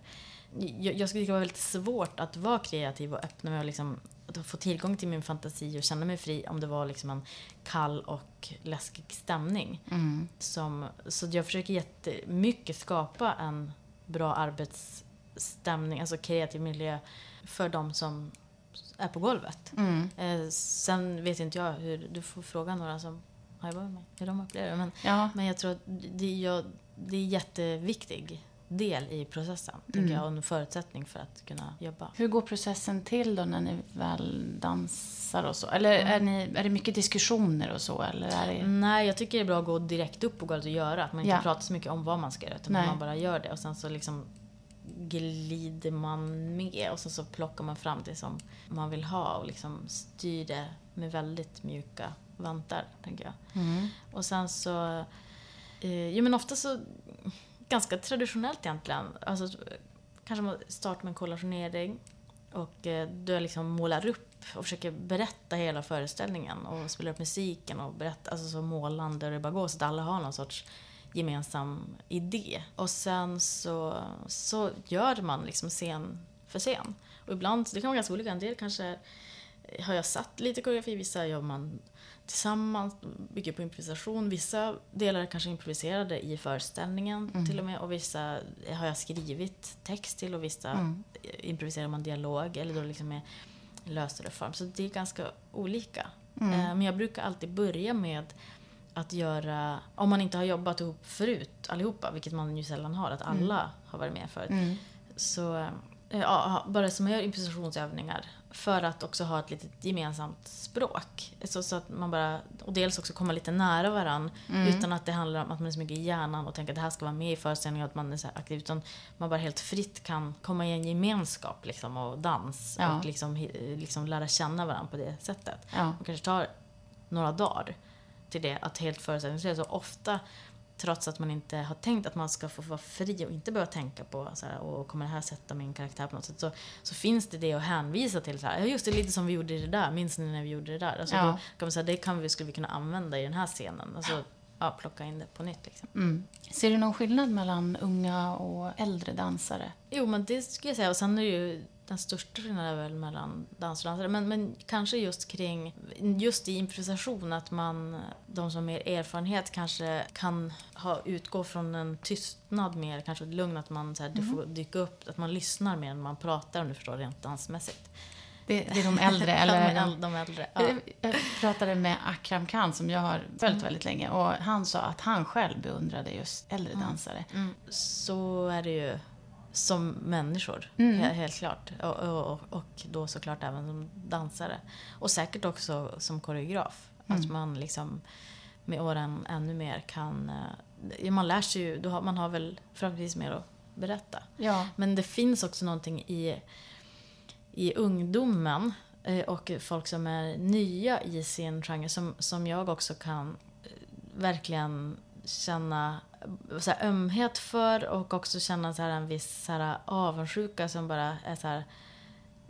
jag, jag skulle tycka det var väldigt svårt att vara kreativ och öppna mig och liksom få tillgång till min fantasi och känna mig fri om det var liksom en kall och läskig stämning. Mm. Som, så jag försöker jättemycket skapa en bra arbetsstämning, alltså kreativ miljö för de som är på golvet. Mm. Eh, sen vet inte jag hur, du får fråga några som har jobbat med mig, hur de upplever det. Men, Ja. men jag tror att det, jag, det är en jätteviktig del i processen, tänker jag, och en förutsättning för att kunna jobba. Hur går processen till då när ni väl dansar och så? Eller är, ni, är det mycket diskussioner och så? Eller är det... Nej, jag tycker det är bra att gå direkt upp på golvet och göra. Att man inte Ja. pratar så mycket om vad man ska göra, utan Nej. man bara gör det. Och sen så liksom glider man med och sen så plockar man fram det som man vill ha och liksom styr det med väldigt mjuka vantar, tänker jag. Mm. Och sen så... Eh, jo men ofta så... Ganska traditionellt egentligen. Alltså, kanske man startar med en kollationering och eh, du liksom målar upp och försöker berätta hela föreställningen och spelar upp musiken och berättar, alltså så målande och det bara går så att alla har någon sorts gemensam idé. Och sen så, så gör man liksom scen för scen. Och ibland, det kan vara ganska olika, en del kanske har jag satt lite koreografi, vissa gör man tillsammans, bygger på improvisation. Vissa delar är kanske improviserade i föreställningen till och med och vissa har jag skrivit text till och vissa Mm. improviserar man dialog eller då liksom med lösare form. Så det är ganska olika. Mm. Eh, Men jag brukar alltid börja med att göra, om man inte har jobbat ihop förut allihopa, vilket man ju sällan har, att alla har varit med förut. Mm. Så eh, ja, bara som jag gör improvisationsövningar för att också ha ett litet gemensamt språk. Så, så att man bara, och dels också komma lite nära varann utan att det handlar om att man är så mycket i hjärnan och tänker att det här ska vara med i föreställningen och att man är så aktiv. Utan man bara helt fritt kan komma i en gemenskap liksom, och dans Ja. och liksom, liksom lära känna varandra på det sättet. Ja. Man kanske tar några dagar till det, att helt förutsättningslöst. Och ofta, trots att man inte har tänkt att man ska få vara fri och inte behöva tänka på så här, och kommer det här sätta min karaktär på något sätt, så, så finns det det att hänvisa till. Så här, just det, lite som vi gjorde det där, minns ni när vi gjorde det där? Alltså, Ja. då kan man säga, det kan vi, skulle vi kunna använda i den här scenen. Alltså, ja, plocka in det på nytt. Liksom. Mm. Ser du någon skillnad mellan unga och äldre dansare? Jo, men det skulle jag säga. Och sen är det ju den största skillnaden är väl mellan dans och dansare. Men, men kanske just kring, just i improvisation, att man, de som har mer erfarenhet kanske kan ha, utgå från en tystnad mer, kanske ett lugn, att man så här, det får dyka upp, att man lyssnar mer än man pratar, om du förstår, rent dansmässigt. Det, det är de äldre? eller? de, de äldre. Ja. Jag pratade med Akram Khan som jag har följt väldigt länge och han sa att han själv beundrade just äldre dansare. Mm, så är det ju som människor, Mm. he- helt klart. Och, och, och då såklart även som dansare. Och säkert också som koreograf. Mm. Att man liksom med åren ännu mer kan... eh, Man lär sig ju, då har, man har väl förhoppningsvis mer att berätta. Ja. Men det finns också någonting i, i ungdomen eh, och folk som är nya i sin genre som, som jag också kan eh, verkligen känna eh, så här, ömhet för och också känna så här, en viss så här, avundsjuka som bara är så här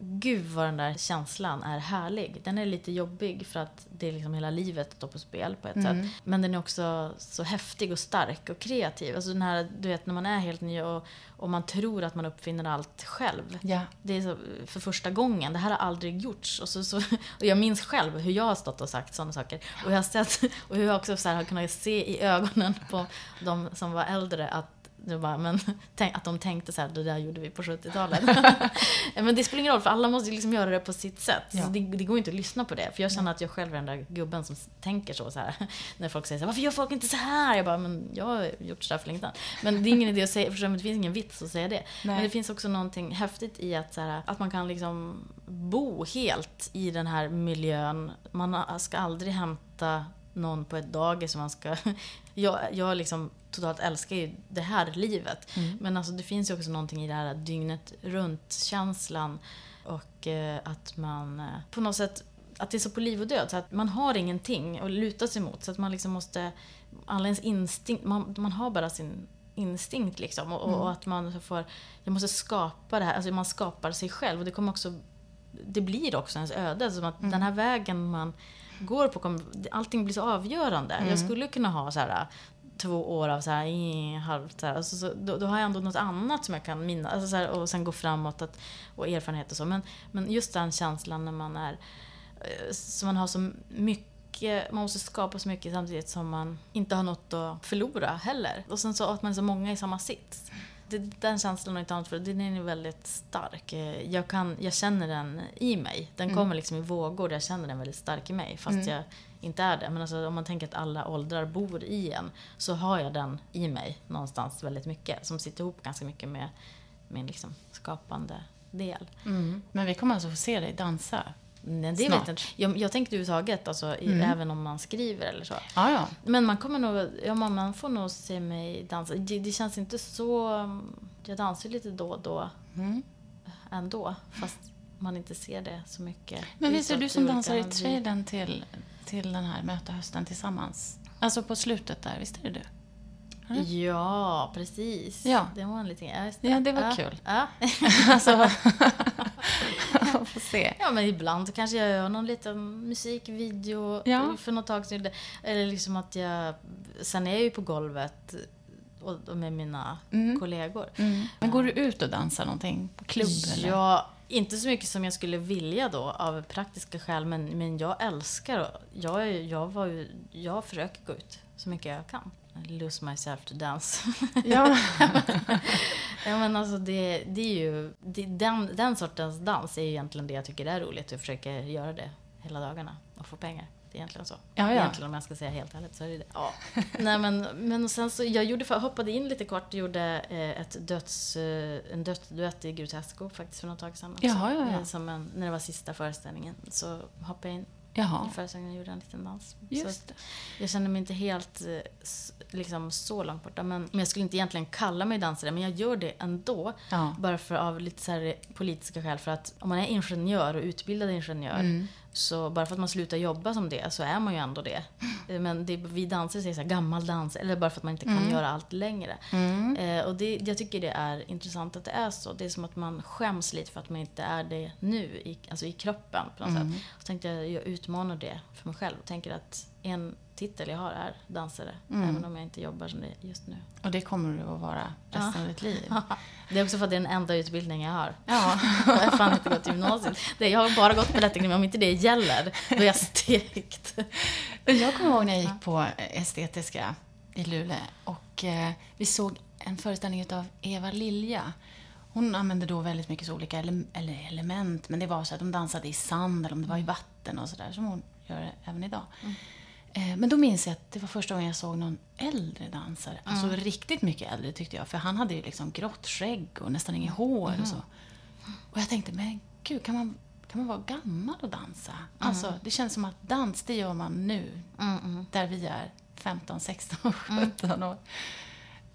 Gud vad den där känslan är härlig. Den är lite jobbig för att det är liksom hela livet står på spel på ett Mm. sätt. Men den är också så häftig och stark och kreativ. Alltså den här, du vet när man är helt ny och, och man tror att man uppfinner allt själv. Ja. Det är så, för första gången. Det här har aldrig gjorts. Och, så, så, och jag minns själv hur jag har stått och sagt sådana saker. Och jag har sett, och hur jag också så här har kunnat se i ögonen på de som var äldre att det bara, men, tänk, att de tänkte så här, det där gjorde vi på 70-talet. men det spelar ingen roll, för alla måste liksom göra det på sitt sätt. Ja. Det, det går inte att lyssna på det. För jag känner att jag själv är den där gubben som tänker så. så här, när folk säger så här, varför gör folk inte så här? Jag bara, men jag har gjort så här för länge sedan. Men det är ingen idé att säga, för det finns ingen vits att säga det. Men det Nej. finns också någonting häftigt i att, så här, att man kan liksom bo helt i den här miljön. Man ska aldrig hämta någon på ett dagis. Man ska, jag, jag liksom totalt älskar ju det här livet. Mm. Men alltså, det finns ju också någonting i det här dygnet runt-känslan. Och eh, att man eh, på något sätt att det är så på liv och död, så att man har ingenting att luta sig mot. Så att man liksom måste, alla ens instinkt, man, man har bara sin instinkt liksom. Och, och, och att man får, jag måste skapa det här, alltså man skapar sig själv. Och det kommer också, det blir också ens öde. Som att den här vägen man går på, allting blir så avgörande. Jag skulle kunna ha så här två år av så här, halvt så här, alltså, så, då, då, har jag ändå något annat som jag kan minnas. Alltså, så här, och sen gå framåt att, och erfarenhet och så. Men, men just den känslan när man är, eh, så man har så mycket man måste skapa så mycket samtidigt som man inte har något att förlora heller. Och sen så att man är så många i samma sits det, den känslan har inte annat för den är väldigt stark. Jag, kan, jag känner den i mig. Den mm. kommer liksom i vågor, jag känner den väldigt stark i mig. Fast mm. jag inte är det. Men alltså, om man tänker att alla åldrar bor i en, så har jag den i mig någonstans väldigt mycket. Som sitter ihop ganska mycket med min liksom, skapande del. Mm. Men vi kommer alltså få se dig dansa Nej, det Snart. vet jag inte. Jag, jag tänkte överhuvudtaget, alltså, mm. även om man skriver eller så. Ja, ja. Men man kommer nog, ja, man får nog se mig dansa. Det, det känns inte så... Jag dansar lite då och då mm. ändå. Fast man inte ser det så mycket. Men visst är du som dansar i trailern till, till den här Möta hösten tillsammans? Alltså på slutet där, visst är det du? Ja, precis. Ja. Det var en liten... Ja, ja, det var ja. kul. Ja. alltså, får se. Ja, men ibland kanske jag gör någon liten musikvideo ja. för något tag sedan. Eller liksom att jag... Sen är jag ju på golvet och med mina mm. kollegor. Mm. Men går du ut och dansar någonting? På klubb? Ja, eller? inte så mycket som jag skulle vilja då av praktiska skäl. Men, men jag älskar jag, jag, var jag försöker gå ut så mycket jag kan. Lose myself to dance. Ja. ja men alltså det, det är ju, det, den, den sortens dans är ju egentligen det jag tycker är roligt. Jag försöker göra det hela dagarna och få pengar. Det är egentligen så. Ja, ja. Egentligen om jag ska säga helt ärligt så är det det. Ja. Nej men, men sen så, jag gjorde, hoppade in lite kort och gjorde eh, ett döds, eh, en dödsduett i Grotesco faktiskt för något tag sedan. Jaha, ja, ja. Eh, som en, när det var sista föreställningen så hoppade jag in Jaha. i föreställningen gjorde en liten dans. Just det. Jag kände mig inte helt liksom, så långt borta. Men, men jag skulle inte egentligen kalla mig dansare, men jag gör det ändå. Ja. Bara för av lite så politiska skäl. För att om man är ingenjör och utbildad ingenjör mm. Så bara för att man slutar jobba som det så är man ju ändå det. Men det, vi dansare säger så här, gammal dans, eller bara för att man inte kan mm. göra allt längre. Mm. Eh, och det, jag tycker det är intressant att det är så. Det är som att man skäms lite för att man inte är det nu, i, alltså i kroppen på något mm. sätt. Så tänkte jag, jag utmanar det för mig själv. Och tänker att en titel jag har är dansare. Mm. Även om jag inte jobbar som det just nu. Och det kommer du att vara resten ja. av ditt liv? det är också för att det är den enda utbildning jag har. Ja. jag har fan inte gått gymnasiet. jag har bara gått Balettakademien. Om inte det gäller, då är jag stekt. jag kommer ihåg när jag gick på estetiska i Luleå. Och eh, vi såg en föreställning av Eva Lilja. Hon använde då väldigt mycket olika ele eller element, men det var så att de dansade i sand eller om det var i vatten och sådär, som hon gör även idag. Mm. Eh, men då minns jag att det var första gången jag såg någon äldre dansare. Alltså mm. riktigt mycket äldre tyckte jag. För han hade ju liksom grått skägg och nästan inget hår mm. och så. Och jag tänkte, men gud, kan man, kan man vara gammal och dansa? Mm. Alltså, det känns som att dans, det gör man nu. Där vi är 15, 16, 17 år.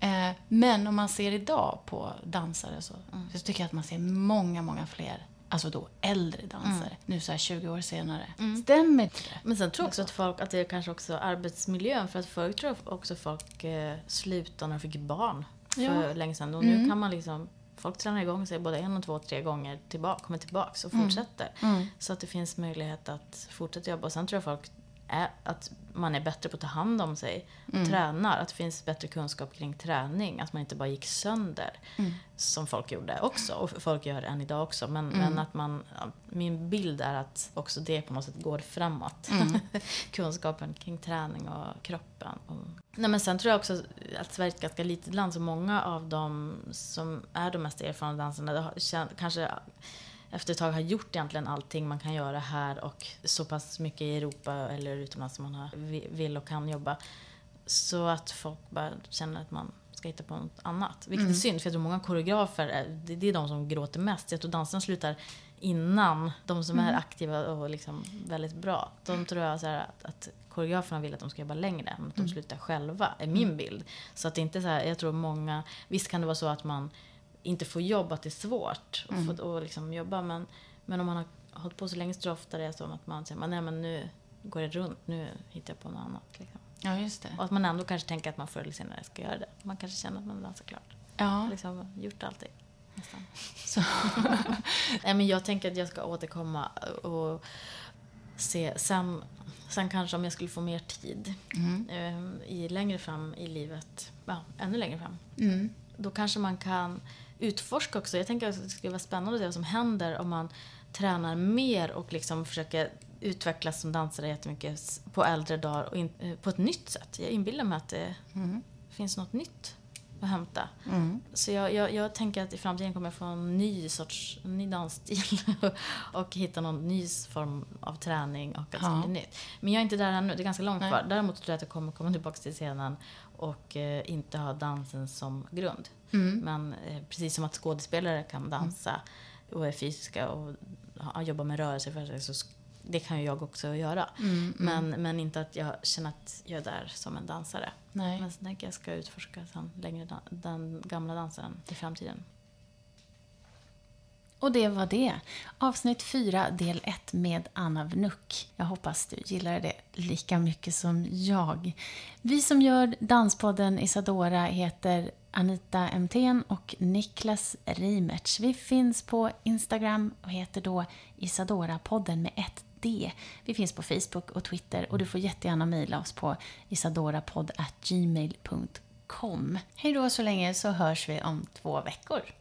Eh, men om man ser idag på dansare så, så tycker jag att man ser många, många fler alltså då äldre dansare, mm. nu så här 20 år senare. Mm. Stämmer det? Men sen tror jag också att folk, att det är kanske också arbetsmiljön, för att förut tror jag också folk eh, slutade när de fick barn för ja. länge sedan. Och nu mm. kan man liksom Folk tränar igång sig både en, och två, tre gånger, tillbaka, kommer tillbaka och mm. fortsätter. Mm. Så att det finns möjlighet att fortsätta jobba. Och sen tror jag folk är att man är bättre på att ta hand om sig. Mm. Tränar, att det finns bättre kunskap kring träning. Att man inte bara gick sönder. Mm. Som folk gjorde också. Och folk gör än idag också. Men, mm. men att man, min bild är att också det på något sätt går framåt. Mm. Kunskapen kring träning och kroppen. Nej, men sen tror jag också att Sverige är ett ganska litet land. Så många av dem som är de mest erfarna dansarna kanske efter ett tag har gjort egentligen allting man kan göra här och så pass mycket i Europa eller utomlands som man har, vill och kan jobba. Så att folk bara känner att man ska hitta på något annat. Vilket mm. är synd, för jag tror många koreografer, det är de som gråter mest. Jag tror dansarna slutar innan de som mm. är aktiva och liksom väldigt bra. De tror jag så att, att koreograferna vill att de ska jobba längre, men att de mm. slutar själva, är min mm. bild. Så att det inte så här, jag tror många, visst kan det vara så att man inte får jobb, att det är svårt mm. att få, liksom jobba. Men, men om man har hållit på så länge så tror jag ofta det är som att man säger, nej men nu går det runt, nu hittar jag på något annat. Liksom. Ja, just det. Och att man ändå kanske tänker att man förr eller senare ska göra det. Man kanske känner att man dansar klart. Ja. Liksom gjort allting. Nästan. Så. nej, men jag tänker att jag ska återkomma och se sen Sen kanske om jag skulle få mer tid mm. i längre fram i livet, ja, ännu längre fram. Mm. Då kanske man kan utforska också. Jag tänker att det skulle vara spännande att se vad som händer om man tränar mer och liksom försöker utvecklas som dansare jättemycket på äldre dagar och in, eh, på ett nytt sätt. Jag inbillar mig att det mm. finns något nytt att hämta. Mm. Så jag, jag, jag, tänker att i framtiden kommer jag få en ny sorts en ny dansstil och hitta någon ny form av träning och att ja. nytt. Men jag är inte där ännu, det är ganska långt Nej. kvar. Däremot tror jag att jag kommer komma tillbaka till scenen och eh, inte ha dansen som grund. Mm. Men eh, precis som att skådespelare kan dansa och är fysiska och ha, jobba med rörelse för så det kan ju jag också göra. Mm, mm, men, men inte att jag känner att jag är där som en dansare. Nej. Men sen tänker jag ska utforska sen längre den gamla dansen i framtiden. Och det var det. Avsnitt 4, del 1 med Anna Vnuk. Jag hoppas du gillar det lika mycket som jag. Vi som gör Danspodden Isadora heter Anita Emten och Niklas Reimertz. Vi finns på Instagram och heter då Isadora-podden med ett D. Vi finns på Facebook och Twitter och du får jättegärna mejla oss på isadorapodd.gmail.com. Hej då så länge så hörs vi om två veckor.